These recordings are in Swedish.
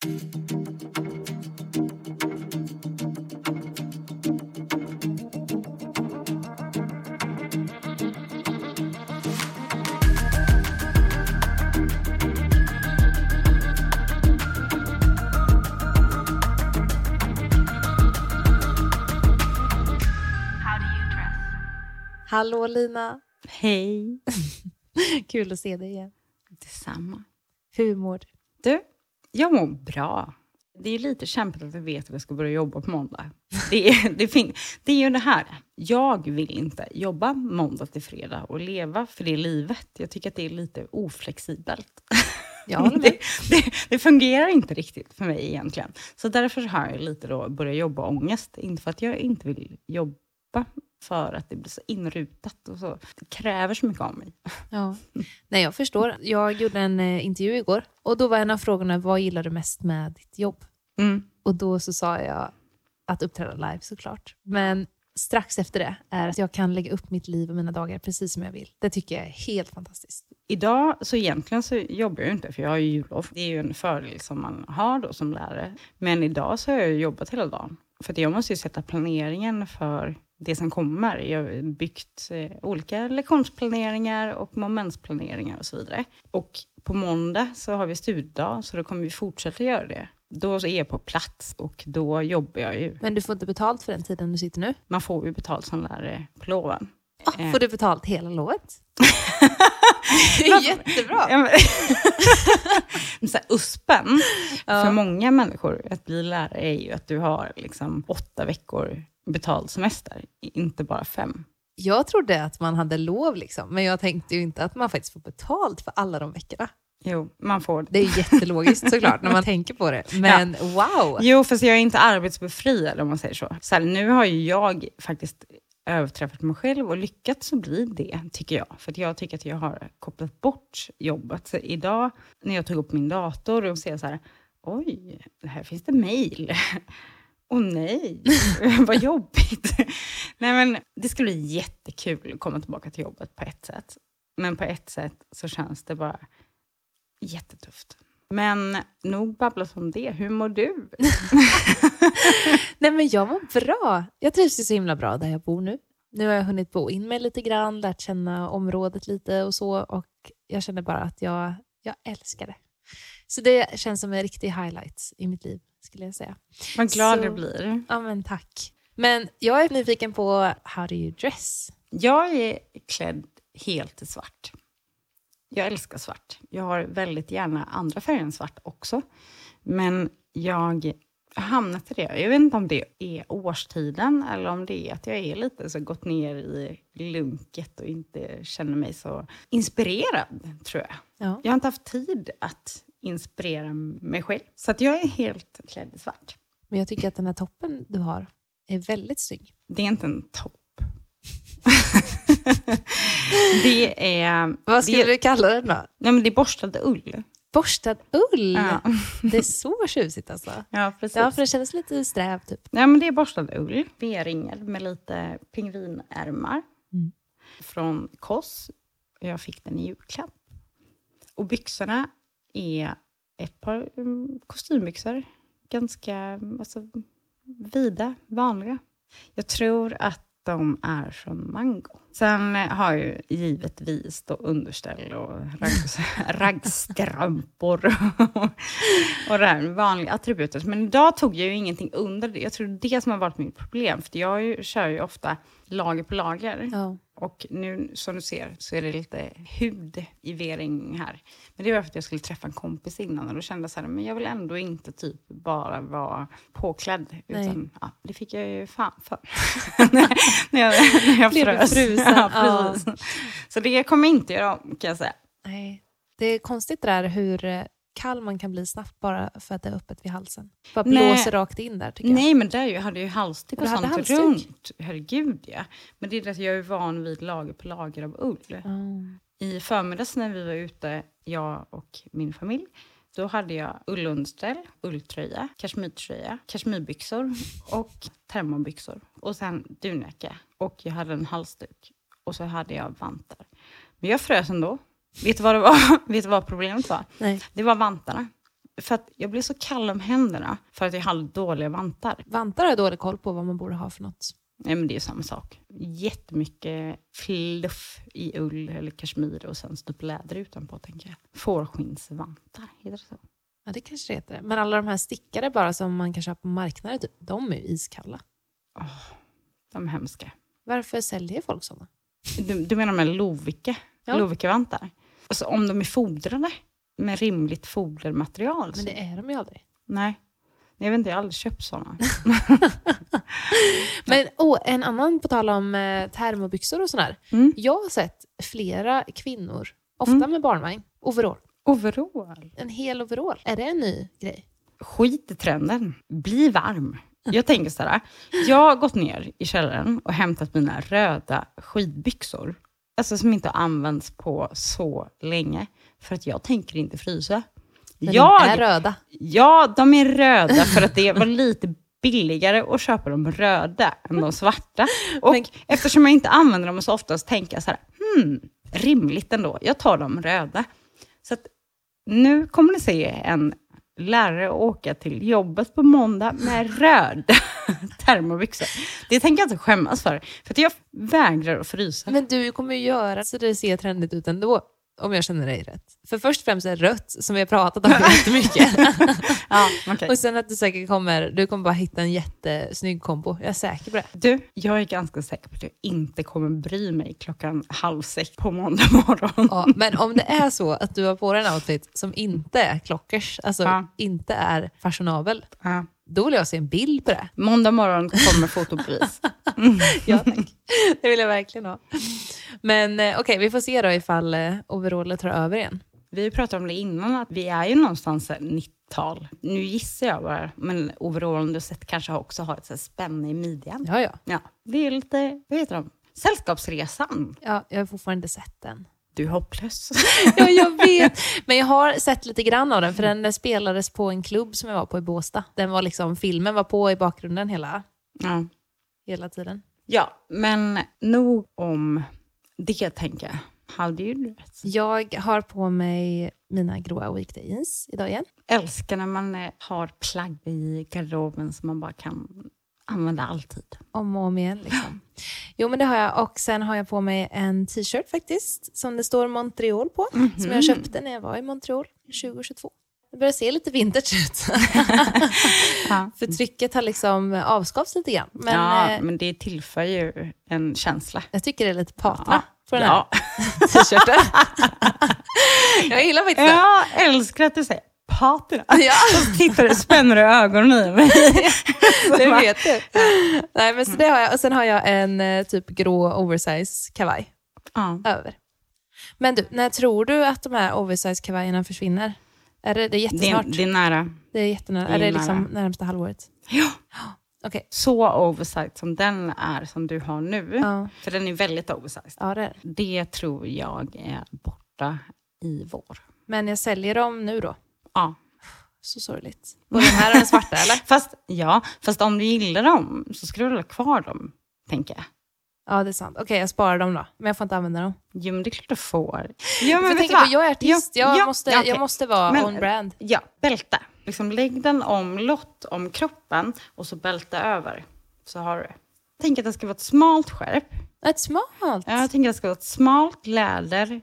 Hallå Lina! Hej! Kul att se dig igen. Detsamma. Hur mår du? Du, jag mår bra. Det är lite kämpigt att jag vet att jag ska börja jobba på måndag. Det är, det, fin- det är ju det här. Jag vill inte jobba måndag till fredag och leva för det livet. Jag tycker att det är lite oflexibelt. Med. det, det, det fungerar inte riktigt för mig egentligen. Så därför har jag lite då börjat jobba ångest. Inte för att jag inte vill jobba, för att det blir så inrutat och så. Det kräver så mycket av mig. Ja. Nej, jag förstår. Jag gjorde en eh, intervju igår och då var en av frågorna vad gillar du mest med ditt jobb? Mm. Och då så sa jag att uppträda live såklart. Men strax efter det är att jag kan lägga upp mitt liv och mina dagar precis som jag vill. Det tycker jag är helt fantastiskt. Idag, så egentligen så jobbar jag inte, för jag har ju jullov. Det är ju en fördel som man har då som lärare. Men idag så har jag jobbat hela dagen. För jag måste ju sätta planeringen för det som kommer. Jag har byggt eh, olika lektionsplaneringar och momentsplaneringar och så vidare. Och på måndag så har vi studiedag, så då kommer vi fortsätta göra det. Då är jag på plats och då jobbar jag ju. Men du får inte betalt för den tiden du sitter nu? Man får ju betalt som lärare på loven. Ah, får du betalt hela lovet? det är jättebra. Ja, så här, USPen för många människor att bli lärare är ju att du har liksom åtta veckor betald semester, inte bara fem. Jag trodde att man hade lov, liksom, men jag tänkte ju inte att man faktiskt får betalt för alla de veckorna. Jo, man får Det är jättelogiskt såklart när man tänker på det. Men wow! Jo, fast jag är inte arbetsbefriad om man säger så. så här, nu har ju jag faktiskt överträffat mig själv och lyckats bli det, tycker jag. För jag tycker att jag har kopplat bort jobbet. Så idag när jag tog upp min dator och ser så här, oj, här finns det mejl. Åh nej, vad jobbigt. nej, men det ska bli jättekul att komma tillbaka till jobbet på ett sätt. Men på ett sätt så känns det bara jättetufft. Men nog babblat om det. Hur mår du? Nej, men jag mår bra. Jag trivs ju så himla bra där jag bor nu. Nu har jag hunnit bo in mig lite grann, lärt känna området lite och så. Och jag känner bara att jag, jag älskar det. Så det känns som en riktig highlight i mitt liv, skulle jag säga. Vad glad Så- jag blir. Ja, men tack. Men jag är nyfiken på how do you dress? Jag är klädd helt i svart. Jag älskar svart. Jag har väldigt gärna andra färger än svart också. Men jag har hamnat i det. Jag vet inte om det är årstiden eller om det är att jag är lite så gått ner i lunket och inte känner mig så inspirerad, tror jag. Ja. Jag har inte haft tid att inspirera mig själv. Så att jag är helt klädd i svart. Men jag tycker att den här toppen du har är väldigt snygg. Det är inte en topp. det är... Vad skulle det, du kalla den då? Nej, men det är borstad ull. Borstad ull? Ja, Det är så tjusigt alltså. ja precis. Ja, för det kändes lite sträv typ. Nej, men det är borstad ull. V-ringar med lite pingvinärmar. Mm. Från Koss. Jag fick den i julklapp. Och byxorna är ett par mm, kostymbyxor. Ganska alltså, vida, vanliga. Jag tror att de är från Mango. Sen har jag ju givetvis då underställ och raggstrumpor och det här vanliga attributet. Men idag tog jag ju ingenting under det. Jag tror det är det som har varit mitt problem. För jag ju, kör ju ofta lager på lager. Oh. Och nu som du ser så är det lite hud i V-ring här. Men det var för att jag skulle träffa en kompis innan och då kände jag så här, men jag vill ändå inte typ bara vara påklädd. Nej. Utan ja, det fick jag ju fan för. när jag, när jag Blev frös. frusen? Ja, precis. Så det kommer jag inte göra om kan jag säga. Nej. Det är konstigt det där hur kall man kan bli snabbt bara för att det är öppet vid halsen. Bara blåser rakt in där tycker jag. Nej, men där jag hade ju halsduk Du och sånt halsduk? runt. Herregud ja. Men det är det att jag är van vid lager på lager av ull. Mm. I förmiddags när vi var ute, jag och min familj, då hade jag ullunderställ, ulltröja, kashmirtröja, kashmirbyxor och termobyxor. Och sen dunjacka. Och jag hade en halsduk. Och så hade jag vantar. Men jag frös ändå. Vet du vad, det var? Vet du vad problemet var? Nej. Det var vantarna. För att jag blev så kall om händerna för att jag hade dåliga vantar. Vantar har jag dålig koll på vad man borde ha för något. Nej, men det är samma sak. Jättemycket fluff i ull eller kashmir och sen typ läder utanpå, tänker jag. Fårskinnsvantar, heter det så? Ja, det kanske det heter. Men alla de här stickare bara som man kan köpa på marknaden, typ, de är ju iskalla. De är hemska. Varför säljer folk sådana? Du, du menar med Lovike? Ja. Lovikevantar? Alltså om de är fodrade med rimligt fodermaterial? Men det är de ju aldrig. Nej. Jag vet inte, jag har aldrig köpt sådana. Men oh, en annan, på tal om eh, termobyxor och sådär. Mm. Jag har sett flera kvinnor, ofta Mm. med barnvagn, overall. Overall. En hel overall. Är det en ny grej? Skit i trenden. Bli varm. Jag tänker så här, jag har gått ner i källaren och hämtat mina röda skidbyxor. Alltså som inte har använts på så länge. För att jag tänker inte frysa. Men Jag, de är röda. ja, de är röda för att det var lite billigare att köpa de röda än de svarta. Och Men- eftersom jag inte använder dem så ofta så tänker jag så här, hmm, rimligt ändå. Jag tar de röda. Så att nu kommer ni se en lärare åka till jobbet på måndag med röda termobyxor. Det tänker jag inte skämmas för, för att jag vägrar att frysa. Men du kommer ju göra så det ser trendigt ut ändå. Om jag känner dig rätt. För först och främst är rött, som vi har pratat om jättemycket. Ja, okej. och sen att du säkert kommer, du kommer bara hitta en jättesnygg kombo. Jag är säker på det. Du, jag är ganska säker på att jag inte kommer bry mig klockan halv sex på måndag morgon. Ja, men om det är så att du har på dig en outfit som inte är klockers, alltså Ja. inte är fashionabel, Ja. Då vill jag se en bild på det. Måndag morgon kommer fotobevis. Ja, tack. Det vill jag verkligen ha. Men eh, okej, vi får se då ifall eh, overallen tar över igen. Vi pratade om det innan, att vi är ju någonstans så här 90-tal. Nu gissar jag bara, men overallen du sett kanske också har ett spänne i midjan. Ja, ja. Ja, det är lite, vad heter de? Sällskapsresan. ja jag har fortfarande inte sett den. Du är hopplös. Ja, jag vet. Men jag har sett lite grann av den, för den spelades på en klubb som jag var på i Båstad. Den var liksom, filmen var på i bakgrunden hela, ja. hela tiden. ja, men nog om det tänker jag. Hade ju du rätt. Jag har på mig mina gråa weekdays idag igen. Älskar när man eh, har plagg i garderoben som man bara kan använda alltid. Om och om igen. Liksom. Jo, men det har jag. Och sen har jag på mig en t-shirt faktiskt, som det står Montreal på. Som jag köpte när jag var i Montreal 2022. Det börjar se lite vintage ut. Ja. För trycket har liksom avskavts lite grann. Men ja, eh, men det tillför ju en känsla. jag tycker det är lite patina Ja. på den här Ja. t-shirten. jag gillar faktiskt det. Jag älskar att du säger patina. Ja. Och tittar du, spänner du ögonen i mig. Det vet du. Nej, men så det har jag. Och sen har jag en eh, typ grå oversize kavaj Ja. över. Men du, när tror du att de här oversize kavajerna försvinner? Är det, det är Det, jättesnart. är, det är nära. Det är jättenära. det är är det liksom nära. närmsta halvåret? Ja. Okej. Så oversized som den är som du har nu, Ja. för den är väldigt oversized, ja, det är det. det tror jag är borta i vår. Men jag säljer dem nu då. Ja. Så sorgligt. Och den här är den svarta eller? Fast, ja, fast om du gillar dem så ska du väl ha kvar dem, tänker jag. Ja, det är sant. Okej, jag sparar dem då. Men jag får inte använda dem. Jo, men det är klart du får. Ja, vet tänk på, jag är artist. Ja, jag, ja, måste, ja, okej. jag måste vara Men- on brand. Ja, bälte. Liksom lägg den omlott om kroppen och så bälte över. Så har du det. Tänk att det ska vara ett smalt skärp. Ett smalt. Ja, Jag tänker att det ska vara ett smalt läder.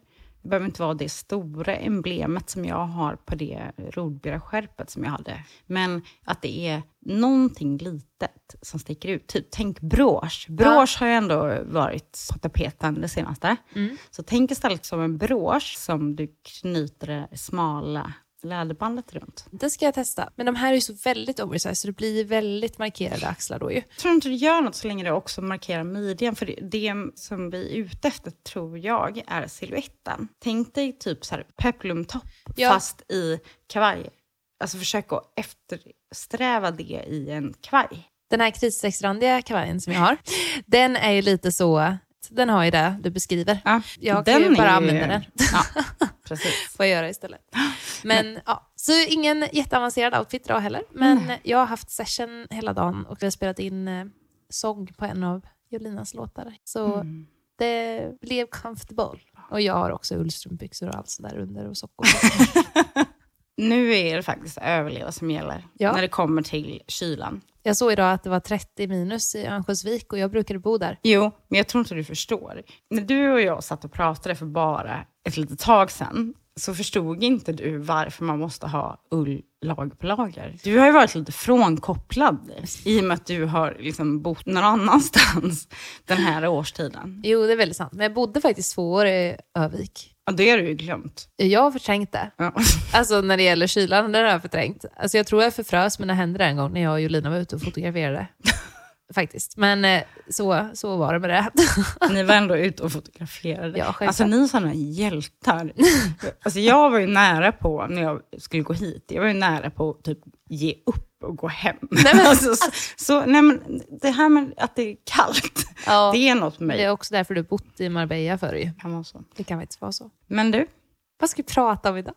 Behöver inte vara det stora emblemet som jag har på det rodberaskärpet som jag hade. Men att det är någonting litet som sticker ut. Typ, tänk brosch. Brosch har ju ändå varit på tapeten det senaste. Mm. Så tänk istället som en brosch som du knyter det smala läderbandet runt. Det ska jag testa. Men de här är ju så väldigt oversize, så det blir väldigt markerade axlar då ju. Jag tror inte det gör något så länge det också markerar midjan. För det, det som vi är ute efter, tror jag, är siluetten. Tänk dig typ så här peplumtopp Ja. fast i kavaj. Alltså försök att eftersträva det i en kavaj. Den här kritstrecksrandiga kavajen som jag har, den är ju lite så... Den har ju det du beskriver. Ja, Jag kan ju är bara använda den. Ja, precis. Får jag göra istället. Men, ja, så ingen jätteavancerad outfit idag heller. Men jag har haft session hela dagen och vi har spelat in eh, sång på en av Jolinas låtar. Så Mm. det blev comfortable. Och jag har också ullstrumpbyxor och allt sådär under och sockor. Nu är det faktiskt överleva som gäller Ja. när det kommer till kylan. Jag såg idag att det var 30 minus i Örnsköldsvik och jag brukade bo där. Jo, men jag tror inte du förstår. När du och jag satt och pratade för bara ett litet tag sedan så förstod inte du varför man måste ha ull lag på lager. Du har ju varit lite frånkopplad i och med att du har liksom bott någon annanstans den här årstiden. Jo, det är väldigt sant. Men jag bodde faktiskt två år i Övik. Och det har du ju glömt. Jag har förträngt det. Ja. Alltså när det gäller kylan, det har jag förträngt. Alltså jag tror jag förfrös mina händer en gång när jag och Jolina var ute och fotograferade. Faktiskt. Men eh, så, så var det med det. Ni var ändå ute och fotograferade. Ja, alltså ni är sådana hjältar. alltså jag var ju nära på, när jag skulle gå hit, jag var ju nära på att typ ge upp och gå hem. Nej, men- alltså, så, så, nej, men det här med att det är kallt, Ja, det är något med det mig. är också därför du bott i Marbella förr ju. Kan vara så. Det kan faktiskt vara så. Men du, Vad ska vi prata om idag?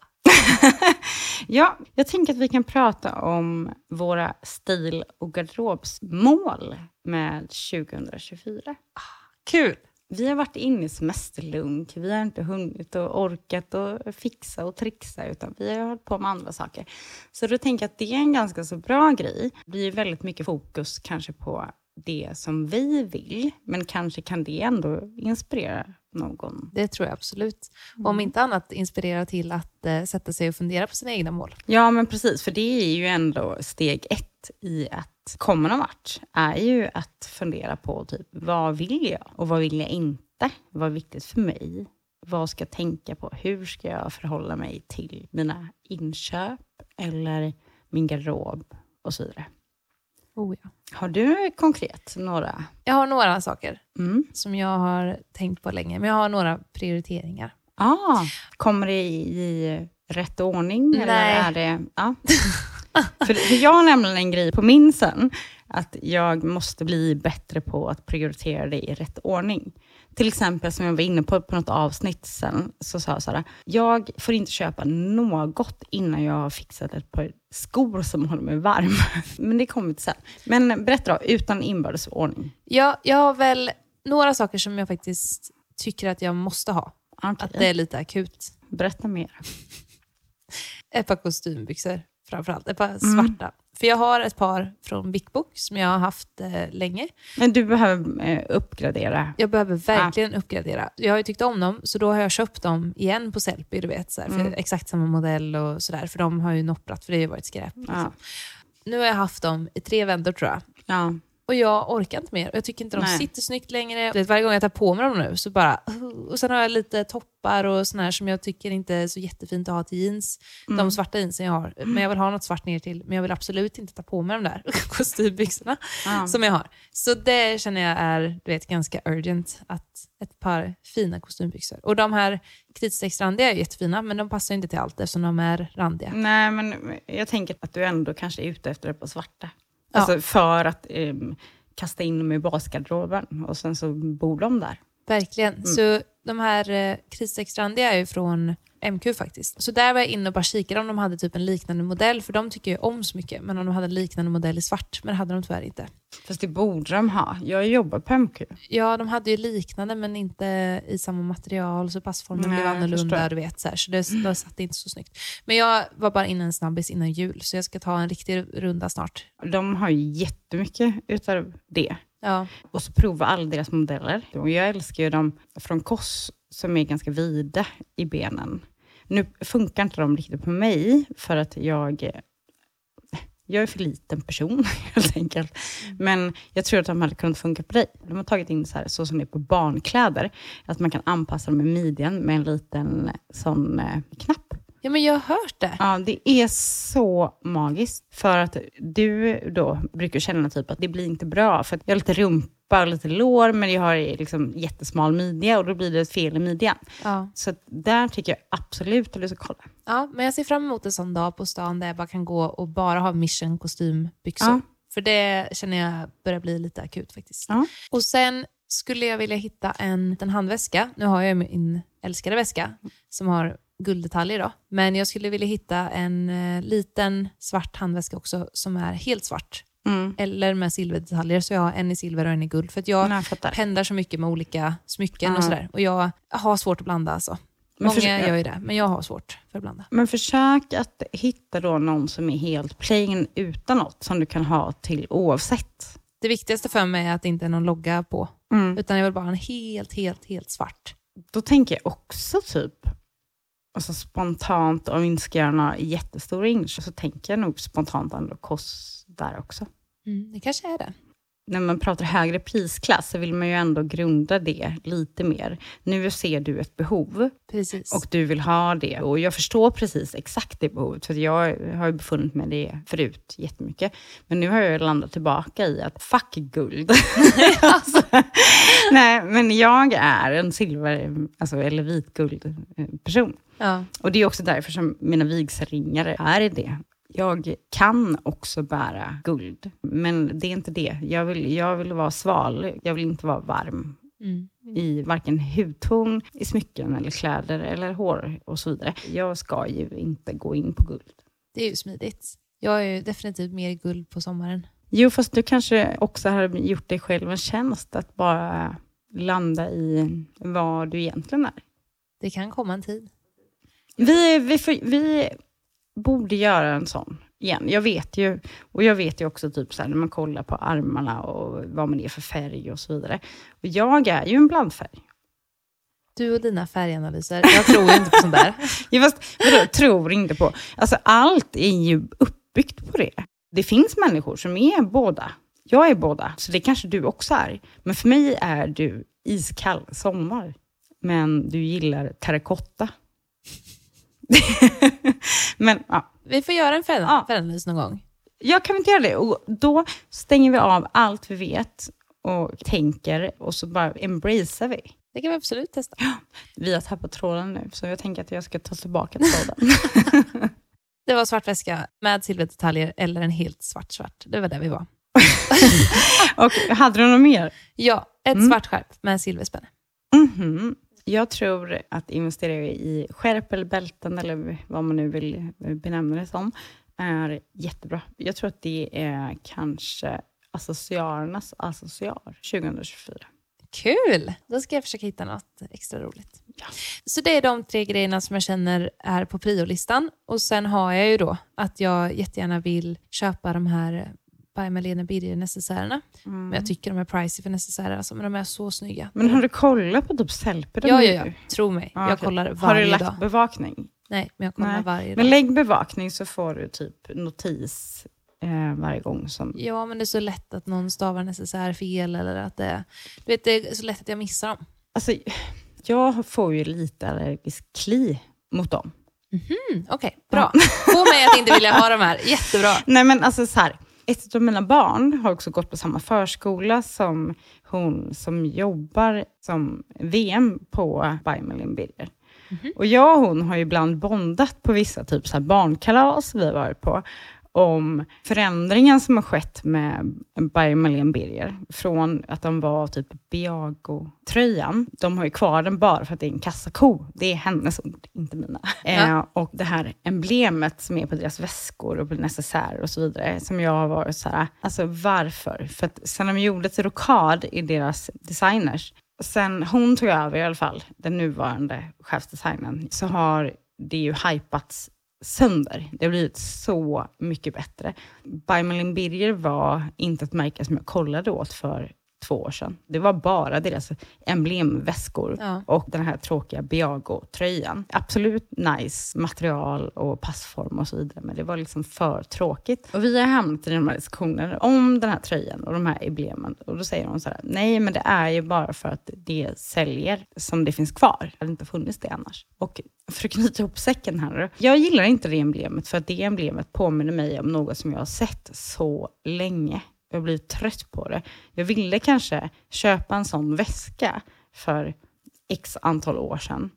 Ja, jag tänker att vi kan prata om våra stil och garderobsmål med 2024. Kul! Vi har varit inne i semesterlunk, vi har inte hunnit och orkat och fixa och trixa, utan vi har hållit på med andra saker. Så då tänker jag att det är en ganska så bra grej. Det blir väldigt mycket fokus kanske på det som vi vill, men kanske kan det ändå inspirera någon. Det tror jag absolut. Om inte annat inspirera till att eh, sätta sig och fundera på sina egna mål. Ja, men precis, för det är ju ändå steg ett i att komma någon vart, är ju att fundera på typ, vad vill jag och vad vill jag inte? Vad är viktigt för mig? Vad ska jag tänka på? Hur ska jag förhålla mig till mina inköp eller min garderob och så vidare? Oh, ja. Har du konkret några? Jag har några saker Mm. som jag har tänkt på länge, men jag har några prioriteringar. Ah, kommer det i, i rätt ordning? Eller Nej. är det, ja. för, för jag har nämligen en grej på min sen, att jag måste bli bättre på att prioritera det i rätt ordning. Till exempel som jag var inne på på något avsnitt sen, så sa jag här, jag får inte köpa något innan jag har fixat ett par skor som håller mig varm. Men det kommer till sen. Men berätta då, utan inbördes ordning. Jag, jag har väl några saker som jag faktiskt tycker att jag måste ha. Okej, Att det är lite akut. Berätta mer. Ett par kostymbyxor framförallt. Ett par svarta. För jag har ett par från Big Book som jag har haft eh, länge. Men du behöver eh, uppgradera. Jag behöver verkligen uppgradera. Jag har ju tyckt om dem, så då har jag köpt dem igen på Sellpy, du vet. Så här, för Exakt samma modell och sådär. För de har ju nopprat, för det har ju varit skräp. Liksom. Ja. Nu har jag haft dem i tre vändor tror jag. Ja. Och jag orkar inte mer. Jag tycker inte de Nej. sitter snyggt längre. Vet, varje gång jag tar på mig dem nu så bara... Och sen har jag lite toppar och såna här som jag tycker inte är så jättefint att ha till jeans. Mm. De svarta jeansen jag har. Men jag vill ha något svart ner till. Men jag vill absolut inte ta på mig de där kostymbyxorna Ja. som jag har. Så det känner jag är du vet, ganska urgent. Att ett par fina kostymbyxor. Och de här kritstrecksrandiga är jättefina, men de passar inte till allt eftersom de är randiga. Nej, men jag tänker att du ändå kanske är ute efter ett par svarta. Ja. Alltså, för att em, kasta in dem i basgarderoben och sen så bor de där. Verkligen. Mm. Så de här eh, kritstrecksrandiga är ju från MQ faktiskt. Så där var jag inne och bara kikade om de hade typ en liknande modell, för de tycker jag om så mycket. Men om de hade en liknande modell i svart, men det hade de tyvärr inte. Fast det borde de ha. Jag jobbar på MQ. Ja, de hade ju liknande men inte i samma material, så passformen Nej, blev annorlunda. Du vet, så här, så det, det satt inte så snyggt. Men jag var bara inne en snabbis innan jul, så jag ska ta en riktig runda snart. De har ju jättemycket utav det. Ja, Och så prova alla deras modeller. Jag älskar ju dem från Koss som är ganska vida i benen. Nu funkar inte de riktigt på mig för att jag, jag är för liten person helt enkelt. Men jag tror att de hade kunnat funka på dig. De har tagit in så, här, så som det är på barnkläder, att man kan anpassa dem i midjan med en liten sån eh, knapp ja men jag har hört det. Ja, det är så magiskt. För att du då brukar känna typ att det blir inte bra. För att jag har lite rumpa och lite lår, men jag har liksom jättesmal midja och då blir det fel i midjan. Ja. Så där tycker jag absolut att du ska kolla. Ja, men jag ser fram emot en sån dag på stan där jag bara kan gå och bara ha mission kostymbyxor. Ja. För det känner jag börjar bli lite akut faktiskt. Ja. Och sen skulle jag vilja hitta en, en handväska. Nu har jag min älskade väska som har gulddetaljer då. Men jag skulle vilja hitta en eh, liten svart handväska också som är helt svart. Mm. Eller med silverdetaljer, så jag har en i silver och en i guld. För att jag Ja, jag pendlar så mycket med olika smycken Ja. och sådär. Och jag har svårt att blanda alltså. Men Många gör ju det, men jag har svårt för att blanda. Men försök att hitta då någon som är helt plain utan något som du kan ha till oavsett. Det viktigaste för mig är att det inte är någon logga på, Mm. utan jag vill bara ha en helt, helt, helt svart. Då tänker jag också typ, alltså spontant, om vi inte ska göra några jättestora inköp, så tänker jag nog spontant ändå kost där också. Mm, det kanske är det. När man pratar högre prisklass så vill man ju ändå grunda det lite mer. Nu ser du ett behov Precis. och du vill ha det. Och jag förstår precis exakt det behovet, för jag har ju befunnit mig det förut jättemycket. Men nu har jag landat tillbaka i att fuck guld. alltså, nej, men jag är en silver, alltså, eller vitguld eh, person. ja. Och det är också därför som mina vigselringar är det. Jag kan också bära guld, men det är inte det. Jag vill, jag vill vara sval, jag vill inte vara varm Mm. i varken hudton, i smycken eller kläder eller hår och så vidare. Jag ska ju inte gå in på guld. Det är ju smidigt. Jag är ju definitivt mer guld på sommaren. Jo, fast du kanske också har gjort dig själv en tjänst att bara landa i vad du egentligen är. Det kan komma en tid. Vi, vi, får, vi borde göra en sån igen. Jag vet ju, och jag vet ju också typ så här, när man kollar på armarna och vad man är för färg och så vidare. Och jag är ju en blandfärg. Du och dina färganalyser. Jag tror inte på sånt där. Ja, fast vadå, tror inte på? Alltså allt är ju uppbyggt på det. Det finns människor som är båda. Jag är båda, så det kanske du också är. Men för mig är du iskall sommar. Men du gillar terrakotta. Men ja, Vi får göra en färg- Ja. någon gång. jag kan inte göra det. Och då stänger vi av allt vi vet och tänker och så bara embracear vi. Det kan vi absolut testa. Vi har tappat tråden nu, så jag tänker att jag ska ta tillbaka tråden. Det var svart väska med silverdetaljer eller en helt svart svart. Det var där vi var. och hade du något mer? Ja, ett Mm. svart skärp med silverspänne. Mhm. Jag tror att investera i skärp eller bälten, eller vad man nu vill benämna det som, är jättebra. Jag tror att det är kanske accessoarernas accessoar 2024. Kul! Då ska jag försöka hitta något extra roligt. Ja. Så det är de tre grejerna som jag känner är på priolistan. Och sen har jag ju då att jag jättegärna vill köpa de här By Malene Birger necessärerna. Men jag tycker de är pricey för necessärer, alltså, men de är så snygga. Men har du kollat på typ Sellpy? ja, ja, ja. Tro mig. Ja, jag okej. kollar Har du varje lagt dag. bevakning? Nej, men jag kollar Nej. varje dag. Men lägg bevakning så får du typ notis eh, varje gång som... Ja, men det är så lätt att någon stavar necessär fel eller att det, du vet, det är så lätt att jag missar dem. Alltså, jag får ju lite allergisk kli mot dem. Mm, Okej, bra. Få mig att inte vilja ha de här. Jättebra. Nej men alltså så här, ett av mina barn har också gått på samma förskola som hon som jobbar som VM på By Malin Birger. Och jag och hon har ju ibland bondat på vissa typ så barnkalas vi har varit på om förändringen som har skett med By Malin Birger. Från att de var typ Biago-tröjan. De har ju kvar den bara för att det är en kassako. Det är hennes ord, inte mina. Ja. Eh, och det här emblemet som är på deras väskor och på necessärer och så vidare, som jag har varit så här, alltså varför? För att sen de gjorde till Rokad i deras designers, sen hon tog över i alla fall, den nuvarande chefsdesignen, så har det ju hypats sönder. Det har blivit så mycket bättre. Bymalin Birger var inte ett märke som jag kollade åt för två år sedan. Det var bara deras emblemväskor Ja. och den här tråkiga Biago-tröjan. Absolut nice material och passform och så vidare, men det var liksom för tråkigt. Och vi har hamnat i de här diskussionerna om den här tröjan och de här emblemen. Och då säger hon så här, nej men det är ju bara för att det säljer som det finns kvar. Det hade inte funnits det annars. Och för att knyta ihop säcken här. Jag gillar inte det emblemet för att det emblemet påminner mig om något som jag har sett så länge. Jag blivit trött på det. Jag ville kanske köpa en sån väska för x antal år sedan.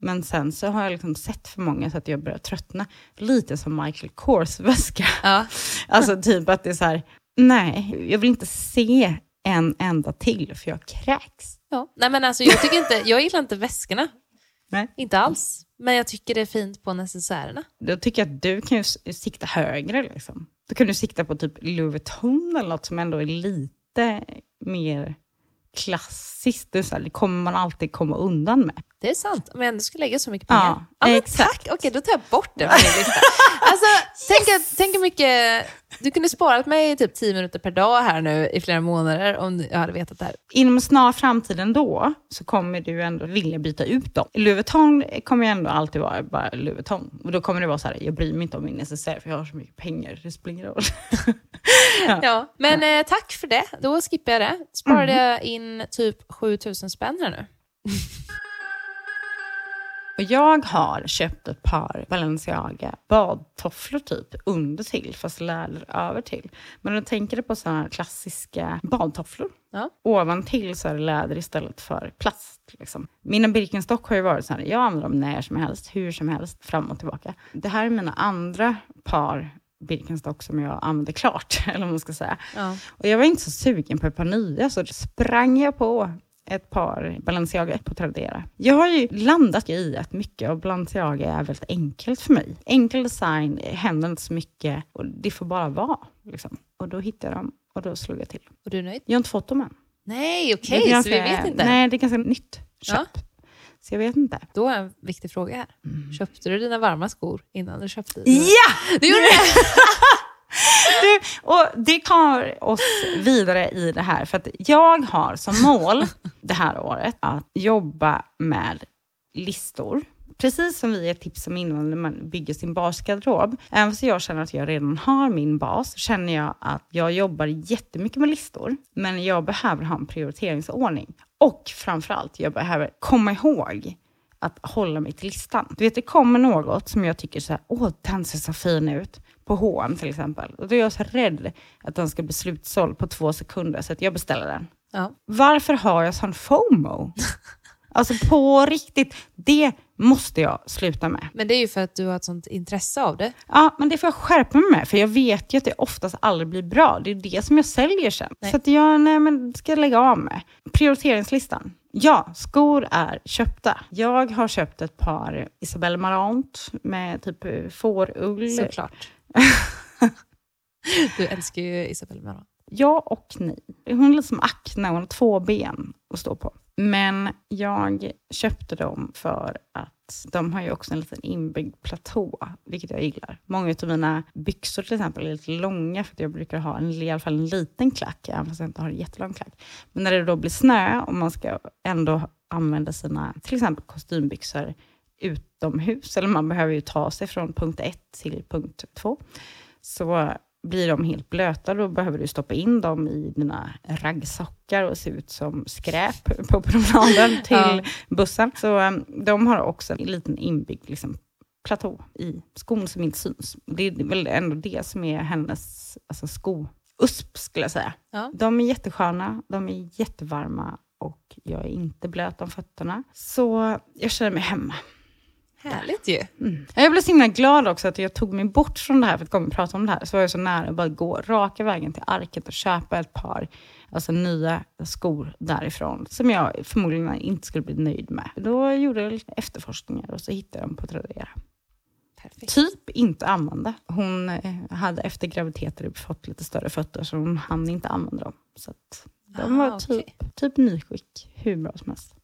Men sen så har jag liksom sett för många så att jag börjar tröttna. Lite som Michael Kors väska. Ja. Alltså typ att det är så här, nej, jag vill inte se en enda till för jag kräks. Ja. Nej, men alltså, jag, tycker inte, jag gillar inte väskorna. Nej. Inte alls. Men jag tycker det är fint på necessärerna. Då tycker jag att du kan ju sikta högre. Liksom. Då kan du sikta på typ Louis Vuitton eller något som ändå är lite mer klassiskt. Det, här, det kommer man alltid komma undan med. Det är sant, om jag ändå ska lägga så mycket pengar. Ja, men exakt. tack! Okej, då tar jag bort det från min lista. Alltså, tänk, att- tänk hur mycket... Du kunde sparat mig typ 10 minuter per dag här nu i flera månader om jag hade vetat det här. Inom snar framtid ändå så kommer du ändå vilja byta ut dem. Louis Vuitton kommer ju ändå alltid vara bara Louis Vuitton. Och då kommer det vara så här, jag bryr mig inte om min necessär för jag har så mycket pengar, det spelar ingen roll. Ja, men eh, tack för det. Då skippar jag det. Sparade jag in typ 7000 spänn här nu. Och jag har köpt ett par Balenciaga badtofflor typ under till, fast läder över till. Men då tänker du på sådana här klassiska badtofflor. Ja. Ovantill så är det läder istället för plast. Liksom. Mina Birkenstock har ju varit så här, jag använder dem när som helst, hur som helst, fram och tillbaka. Det här är mina andra par Birkenstock som jag använder klart, eller vad man ska säga. Ja. Och jag var inte så sugen på ett par nya, så sprang jag på ett par Balenciaga på Tradera. Jag har ju landat i att mycket av Balenciaga är väldigt enkelt för mig. Enkel design, det händer inte så mycket och det får bara vara. Liksom. Och då hittade jag dem och då slog jag till. Och du är nöjd? Jag har inte fått dem än. Nej, Det okej, så ganska- vi vet inte. Nej, det är ganska nytt köp. Ja. Så jag vet inte. Då är en viktig fråga här. Köpte du dina varma skor innan du köpte Ja! Du gjorde det? Du, och det tar oss vidare i det här, för att jag har som mål det här året att jobba med listor. Precis som vi ger tips om innan när man bygger sin basgarderob. Även så jag känner att jag redan har min bas, så känner jag att jag jobbar jättemycket med listor. Men jag behöver ha en prioriteringsordning. Och framförallt, jag behöver komma ihåg att hålla mig till listan. Du vet, det kommer något som jag tycker så här, åh, den ser så fin ut. På H&M till exempel. Och då är jag så rädd att den ska bli slutsåld på två sekunder, så att jag beställer den. Ja. Varför har jag sån FOMO? alltså på riktigt, det måste jag sluta med. Men det är ju för att du har ett sånt intresse av det. Ja, men det får jag skärpa mig med, för jag vet ju att det oftast aldrig blir bra. Det är det som jag säljer sen. Nej. Så att jag nej, men ska jag lägga av med. Prioriteringslistan. Ja, skor är köpta. Jag har köpt ett par Isabelle Marant med typ fårull. Såklart. du älskar ju Isabelle Marant. Ja och nej. Hon är lite som Acne, hon har två ben att stå på. Men jag köpte dem för att de har ju också en liten inbyggd platå, vilket jag gillar. Många av mina byxor till exempel är lite långa, för att jag brukar ha en, i alla fall en liten klack, även fast jag inte har en jättelång klack. Men när det då blir snö och man ska ändå använda sina, till exempel kostymbyxor utomhus, eller man behöver ju ta sig från punkt ett till punkt två, så blir de helt blöta, då behöver du stoppa in dem i dina raggsockar och se ut som skräp på promenaden till Ja. bussen. Så um, de har också en liten inbyggd liksom, platå i skon som inte syns. Det är väl ändå det som är hennes alltså, sko-USP, skulle jag säga. Ja. De är jättesköna, de är jättevarma och jag är inte blöt om fötterna. Så jag känner mig hemma. Härligt ju. Mm. Jag blev så himla glad också att jag tog mig bort från det här för att komma och prata om det här. Så var jag så nära att bara gå raka vägen till Arket och köpa ett par alltså nya skor därifrån som jag förmodligen inte skulle bli nöjd med. Då gjorde jag lite efterforskningar och så hittade jag dem på Tradera. Perfekt. Typ inte använda. Hon eh, hade efter graviditeter fått lite större fötter så hon hann inte använda dem. Så de Ah, var typ, okej. typ nyskick, hur bra som helst.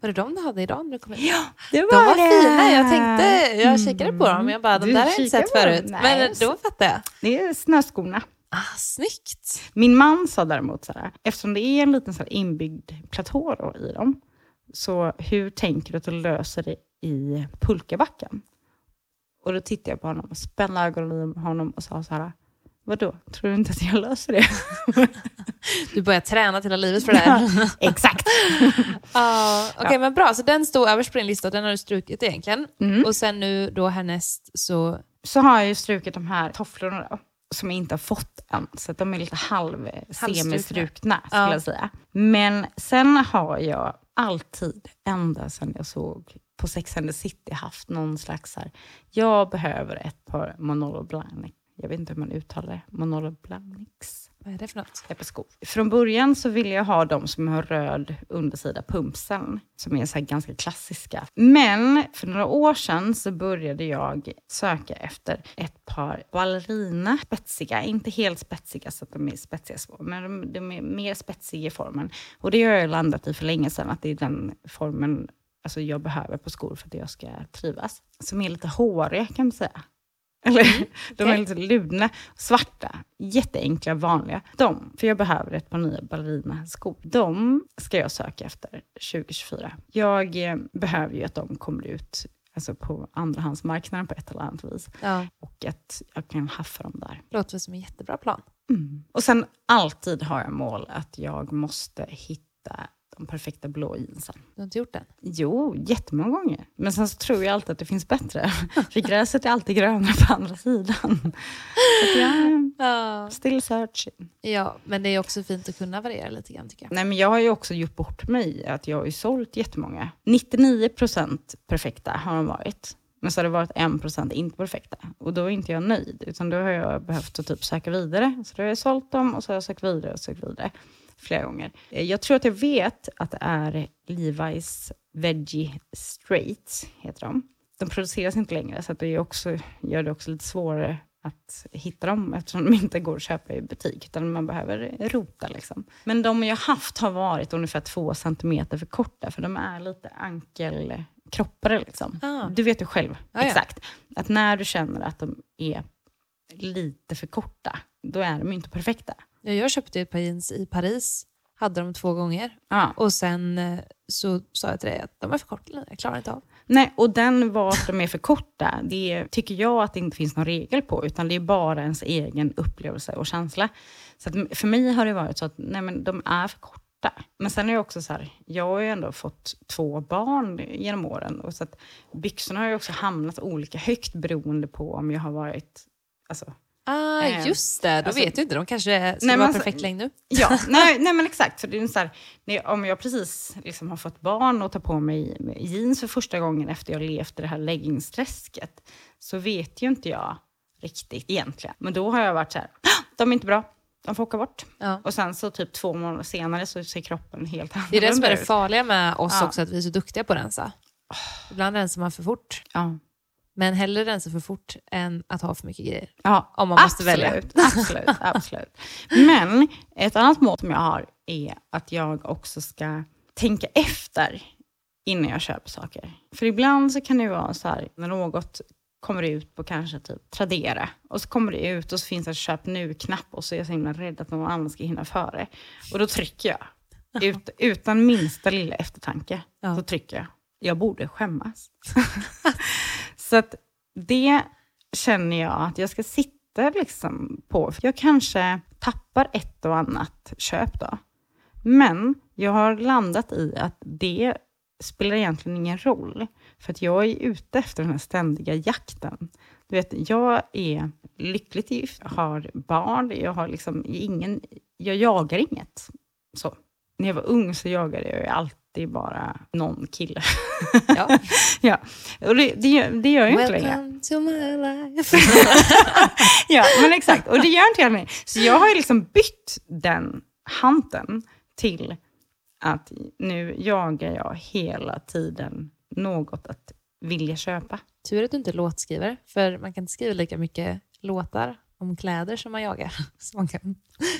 Var det de du hade idag när du kom in? Ja, det De var fina. Jag tänkte, jag kikade på dem och jag bara, de Du där har jag inte sett förut. Nej, Men då fattar jag. Det är snöskorna. Ah, snyggt. Min man sa däremot så här, eftersom det är en liten så här inbyggd platå då i dem, så hur tänker du att du löser det i pulkabacken? Och då tittade jag på honom och spände ögonen i honom och sa så här, vadå, tror du inte att jag löser det? Du börjar träna hela livet för det här. Exakt! Ah, Okej, men bra. Så den stod överst på din lista, den har du strukit egentligen. Mm. Och sen nu då härnäst så... Så har jag ju strukit de här tofflorna då, som jag inte har fått än, så de är lite halv semistrukna skulle Ja. jag säga. Men sen har jag alltid, ända sedan jag såg på Sex and the City, haft någon slags så här, jag behöver ett par Manolo Blahnik. Jag vet inte hur man uttalar det. Manolo Blahniks. Vad är det för något? ett par skor. Från början så ville jag ha de som har röd undersida, pumpsen, som är så ganska klassiska. Men för några år sedan så började jag söka efter ett par ballerina, spetsiga, inte helt spetsiga så att de är spetsiga små, men de, de är mer spetsiga i formen. Och det har jag landat i för länge sedan, att det är den formen alltså jag behöver på skor för att jag ska trivas. Som är lite håriga kan man säga. Eller, de är lite ludna, svarta, jätteenkla, vanliga. De, för jag behöver ett par nya ballerinaskor. De ska jag söka efter 2024. Jag eh, behöver ju att de kommer ut alltså på andrahandsmarknaden på ett eller annat vis. Ja, Och att jag kan haffa dem där. låter som en jättebra plan. Mm. Och sen alltid har jag mål att jag måste hitta de perfekta blå jeansen. Du har inte gjort den? Jo, jättemånga gånger. Men sen så tror jag alltid att det finns bättre. För gräset är alltid grönare på andra sidan. Så jag Ja. still searching. ja, men det är också fint att kunna variera lite grann tycker jag. Nej, men jag har ju också gjort bort mig att jag har ju sålt jättemånga. 99 procent perfekta har de varit. Men så har det varit 1 procent inte perfekta. Och då är inte jag nöjd. Utan då har jag behövt att typ söka vidare. Så då har jag sålt dem och så har jag sökt vidare och sökt vidare. Flera gånger. Eh, Jag tror att jag vet att det är Levi's Veggie Straight, heter de. De produceras inte längre, så det också, gör det också lite svårare att hitta dem eftersom de inte går att köpa i butik, utan man behöver rota. Liksom. Men de jag haft har varit ungefär två centimeter för korta, för de är lite ankelkroppare. Liksom. Ah. Du vet ju själv, Ja, ja. exakt. Att när du känner att de är lite för korta, då är de inte perfekta. Ja, Jag köpte ett par jeans i Paris, hade dem två gånger Ja. och sen eh, så sa jag till dig att de är för korta, jag klarar inte av. Nej, och den vart de är för korta, det tycker jag att det inte finns någon regel på, utan det är bara ens egen upplevelse och känsla. Så för mig har det varit så att nej, men de är för korta. Men sen är det också så här, jag har ju ändå fått två barn genom åren, och så att byxorna har ju också hamnat olika högt beroende på om jag har varit Alltså, Ah, Eh, just det. Då alltså- vet du inte. De kanske ska Nej, vara alltså- perfekt längd nu. Ja, nej, nej men exakt. För det är så här, när, om jag precis liksom har fått barn och tar på mig jeans för första gången efter jag levt i det här leggingsträsket, så vet ju inte jag riktigt egentligen. Men då har jag varit så här, "Ah, de är inte bra, de får åka bort. Ja. Och sen så typ två månader senare så ser kroppen helt Det är det som är det ut. farliga med oss Ja. också, att vi är så duktiga på att rensa. Ibland rensar man för fort, Ja. Men hellre rensa för fort än att ha för mycket grejer. Ja, Om man måste absolut, välja. Absolut, absolut. Men ett annat mål som jag har är att jag också ska tänka efter innan jag köper saker. För ibland så kan det vara så här, när något kommer ut på kanske typ Tradera och så kommer det ut och så finns det en köp nu-knapp och så är jag så himla rädd att någon annan ska hinna före. Och då trycker jag. Ut, utan minsta lilla eftertanke. Ja. Så trycker jag. Jag borde skämmas. så att det känner jag att jag ska sitta liksom på. Jag kanske tappar ett och annat köp då. Men jag har landat i att det spelar egentligen ingen roll. För att jag är ute efter den här ständiga jakten. Du vet, jag är lyckligt gift, har barn, jag har liksom ingen, jag jagar inget. Så. När jag var ung så jagade jag allt ju alltid bara någon kille. Ja. ja. Och det, det, gör- det gör jag inte längre. Welcome to my life. ja, men exakt. Och det gör inte jag längre. Så jag har ju liksom bytt den hanten till att nu jagar jag hela tiden något att vilja köpa. Tur att du inte är låtskrivare, för man kan inte skriva lika mycket låtar om kläder som man jagar, som man kan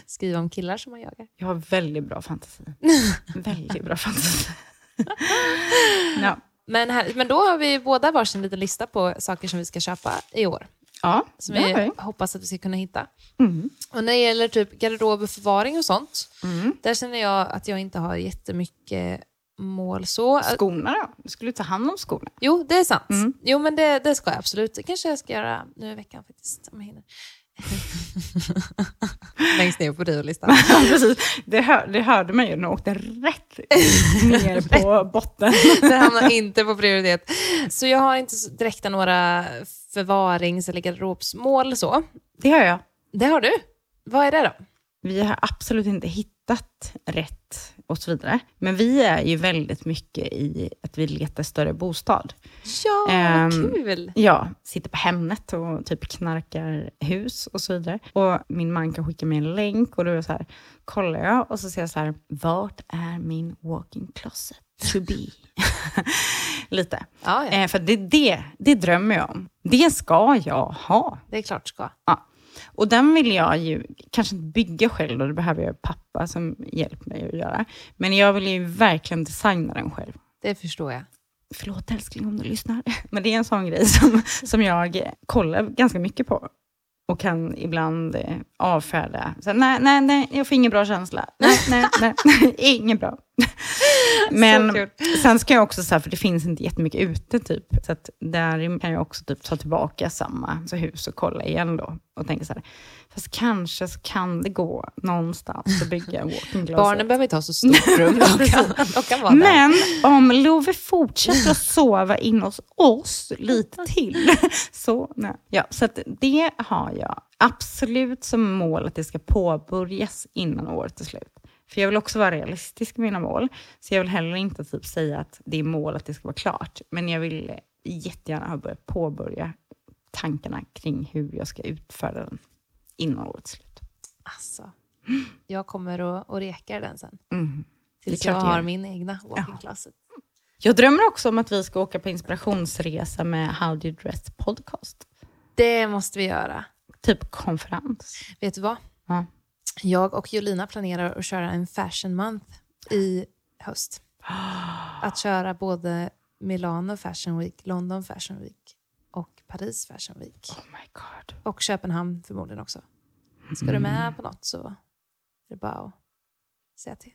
skriva om killar som man jagar. Jag har väldigt bra fantasi. väldigt bra fantasi. ja. Men, här, men då har vi båda varsin liten lista på saker som vi ska köpa i år. ja, Som vi vi. hoppas att vi ska kunna hitta. Mm. Och när det gäller typ garderob och förvaring och sånt, Mm. där känner jag att jag inte har jättemycket mål så. Skorna då? Du skulle ta hand om skorna. Jo, det är sant. Mm. Jo, men det, det ska jag absolut. Det kanske jag ska göra nu i veckan faktiskt, om jag hinner. Längst ner på priolistan. Ja, precis. Det, hör, det hörde man ju jag åkte rätt ner på botten. Det hamnar inte på prioritet. Så jag har inte så direkta några förvarings eller garderobsmål så. Det har jag. Det har du. Vad är det då? Vi har absolut inte hittat rätt och så vidare. Men vi är ju väldigt mycket i att vi letar större bostad. Ja, Ehm, kul! Ja, sitter på Hemnet och typ knarkar hus och så vidare. Och min man kan skicka mig en länk och då så här, kollar jag och så ser jag så här, vart är min walk-in closet to be? Lite. Ja, ja. Eh, för det, det, det drömmer jag om. Det ska jag ha. Det är klart ska. Och den vill jag ju kanske inte bygga själv, då, det behöver jag pappa som hjälper mig att göra. Men jag vill ju verkligen designa den själv. Det förstår jag. Förlåt älskling om du lyssnar. Men det är en sån grej som, som jag kollar ganska mycket på. Och kan ibland eh, avfärda. Så, nej, nej, nej, jag får ingen bra känsla. Nej, nej, nej, ingen bra. Men sen ska jag också, så här, för det finns inte jättemycket ute, typ. så att där kan jag också typ, ta tillbaka samma så hus och kolla igen då. Och tänka så här, fast kanske så kan det gå någonstans att bygga en walking closet. Barnen behöver inte ha så stort rum. De kan, de kan vara där. Men om Love fortsätter att sova in hos oss lite till, så nej. Ja, så att det har jag absolut som mål att det ska påbörjas innan året är slut. För jag vill också vara realistisk med mina mål, så jag vill heller inte typ säga att det är mål att det ska vara klart. Men jag vill jättegärna ha börjat påbörja tankarna kring hur jag ska utföra den innan årets slut. Alltså, jag kommer att, att reka den sen. Mm. Tills jag har min egna walking Ja. Jag drömmer också om att vi ska åka på inspirationsresa med How Do You Dress Podcast. Det måste vi göra. Typ konferens. Vet du vad? Ja. Jag och Jolina planerar att köra en fashion month i höst. Att köra både Milano Fashion Week, London Fashion Week och Paris Fashion Week. Oh my god. Och Köpenhamn förmodligen också. Ska du med på något så är det bara att säga till.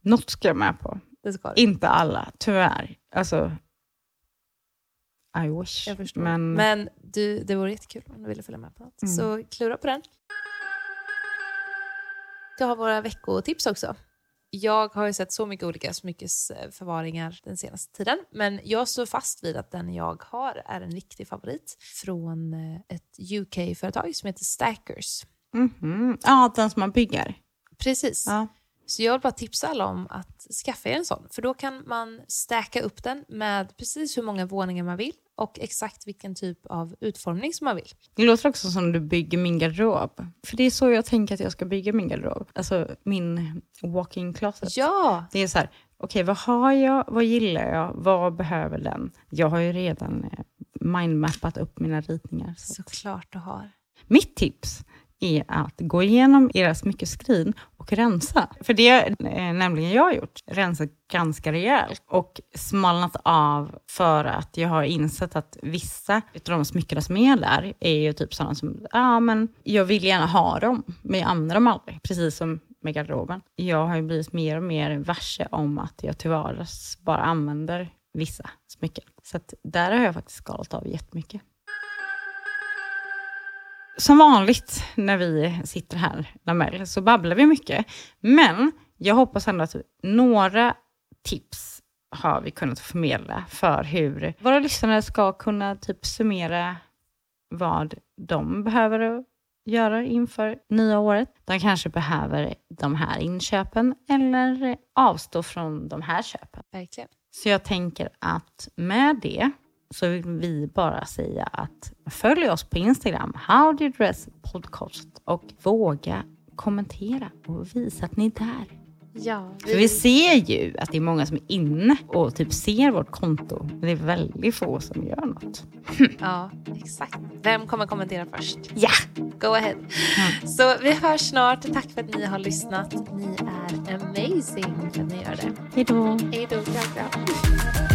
Något ska jag med på. Det ska du. Inte alla, tyvärr. Alltså, I wish. Jag förstår. Men, Men du, det vore jättekul om du ville följa med på något. Mm. Så klura på den. Jag har våra veckotips också. Jag har ju sett så mycket olika smyckesförvaringar den senaste tiden. Men jag står fast vid att den jag har är en riktig favorit. Från eh, ett UK-företag som heter Stackers. Mhm. Ja, den som man bygger. Precis. Ja. Så jag vill bara tipsa alla om att skaffa er en sån. För då kan man stacka upp den med precis hur många våningar man vill och exakt vilken typ av utformning som man vill. Det låter också som du bygger min garderob. För det är så jag tänker att jag ska bygga min garderob. Alltså min walk-in closet. Ja, Det är så här, okej vad har jag, vad gillar jag, vad behöver den? Jag har ju redan eh, mindmappat upp mina ritningar. Så. såklart du har. Mitt tips är att gå igenom era smyckeskrin och rensa. För det är nämligen jag har gjort. Rensat ganska rejält och smalnat av för att jag har insett att vissa av de smyckena som är där är ju typ sådana som, ja men jag vill gärna ha dem, men jag använder dem aldrig. Precis som med garderoben. Jag har ju blivit mer och mer varse om att jag till vardags bara använder vissa smycken. Så att där har jag faktiskt skalat av jättemycket. Som vanligt när vi sitter här, Lamell, så babblar vi mycket. Men jag hoppas ändå att några tips har vi kunnat förmedla för hur våra lyssnare ska kunna typ summera vad de behöver göra inför nya året. De kanske behöver de här inköpen eller avstå från de här köpen. Verkligen. Så jag tänker att med det så vill vi bara säga att följ oss på Instagram, How Do You Dress Podcast och våga kommentera och visa att ni är där. Ja, För vi ser ju att det är många som är inne och typ ser vårt konto, men det är väldigt få som gör något. Ja, exakt. Vem kommer kommentera först? Ja! Go ahead. Så vi hörs snart. Tack för att ni har lyssnat. Ni är amazing för att ni gör det. Hej då! Hej då. Ciao, ciao.